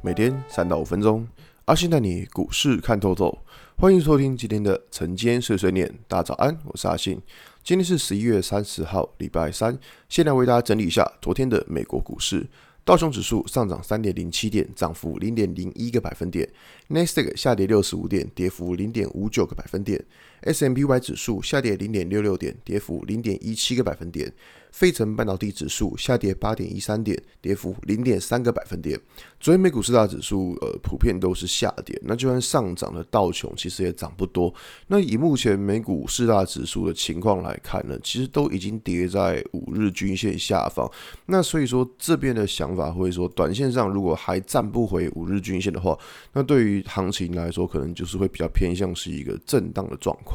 每天三到五分钟，阿信带你股市看透透。欢迎收听今天的晨间碎碎念，大家早安，我是阿信。今天是十一月三十号，礼拜三。现在为大家整理一下昨天的美国股市。道琼指数上涨三点零七点，涨幅零点零一个百分点。纳斯达克下跌六十五点，跌幅零点五九个百分点。S&P500 指数下跌零点六六点，跌幅零点一七个百分点。费城半导体指数下跌八点一三点，跌幅零点三个百分点。昨天美股四大指数呃普遍都是下跌，那就算上涨的道琼其实也涨不多。那以目前美股四大指数的情况来看呢，其实都已经跌在五日均线下方。那所以说这边的想法会说，短线上如果还站不回五日均线的话，那对于行情来说，可能就是会比较偏向是一个震荡的状况。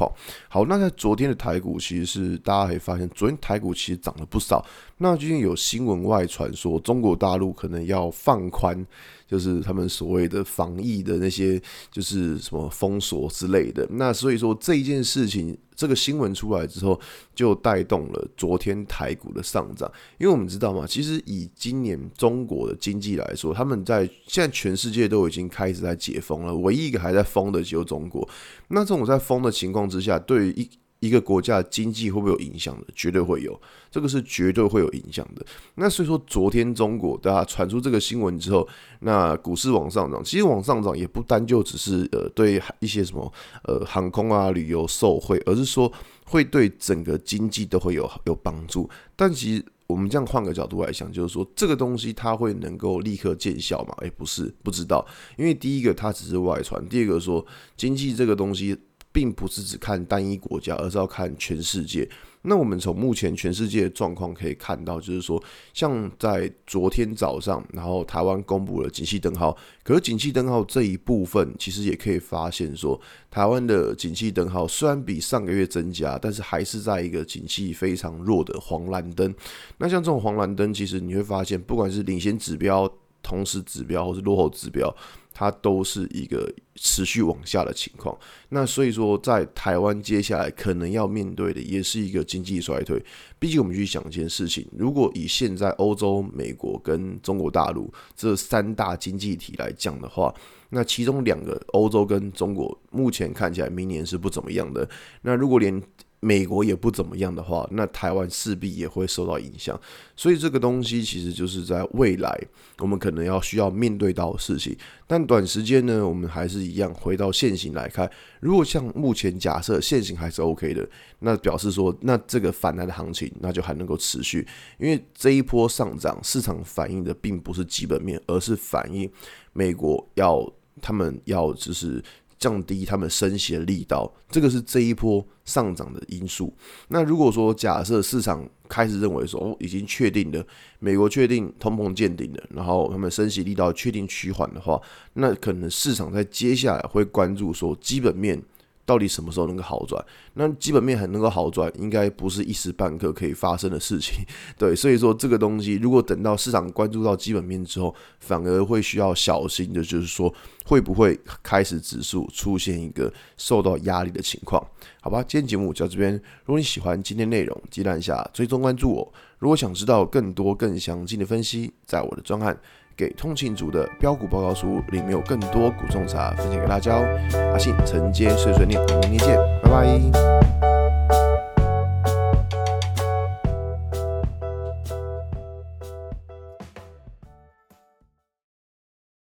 好，那在昨天的台股，其实是大家可以发现，昨天台股其实涨了不少。那最近有新闻外传说，中国大陆可能要放宽，就是他们所谓的防疫的那些，就是什么封锁之类的。那所以说这一件事情，这个新闻出来之后，就带动了昨天台股的上涨。因为我们知道嘛，其实以今年中国的经济来说，他们在现在全世界都已经开始在解封了，唯一一个还在封的只有中国。那这种在封的情况之下，对于一一个国家经济会不会有影响的？绝对会有，这个是绝对会有影响的。那所以说，昨天中国大家传出这个新闻之后，那股市往上涨，其实往上涨也不单就只是呃对一些什么呃航空啊旅游受惠，而是说会对整个经济都会有有帮助。但其实我们这样换个角度来想，就是说这个东西它会能够立刻见效吗？诶，不是，不知道。因为第一个它只是外传，第二个说经济这个东西。并不是只看单一国家，而是要看全世界。那我们从目前全世界的状况可以看到，就是说，像在昨天早上，然后台湾公布了景气灯号。可是景气灯号这一部分，其实也可以发现说，台湾的景气灯号虽然比上个月增加，但是还是在一个景气非常弱的黄蓝灯。那像这种黄蓝灯，其实你会发现，不管是领先指标、同时指标，或是落后指标。它都是一个持续往下的情况，那所以说，在台湾接下来可能要面对的也是一个经济衰退。毕竟我们去想一件事情，如果以现在欧洲、美国跟中国大陆这三大经济体来讲的话，那其中两个欧洲跟中国目前看起来明年是不怎么样的。那如果连美国也不怎么样的话，那台湾势必也会受到影响。所以这个东西其实就是在未来我们可能要需要面对到的事情。但短时间呢，我们还是一样回到现行来看。如果像目前假设现行还是 OK 的，那表示说，那这个反弹的行情那就还能够持续。因为这一波上涨，市场反映的并不是基本面，而是反映美国要他们要就是。降低他们升息的力道，这个是这一波上涨的因素。那如果说假设市场开始认为说，哦，已经确定的，美国确定通膨见顶了，然后他们升息力道确定趋缓的话，那可能市场在接下来会关注说基本面。到底什么时候能够好转？那基本面很能够好转，应该不是一时半刻可以发生的事情。对，所以说这个东西，如果等到市场关注到基本面之后，反而会需要小心的，就是说会不会开始指数出现一个受到压力的情况？好吧，今天节目就到这边。如果你喜欢今天内容，记得按下追踪关注我。如果想知道更多更详尽的分析，在我的专案。给通勤族的标股报告书里面有更多股种茶分享给大家哦。阿信承接碎碎念，明天见，拜拜。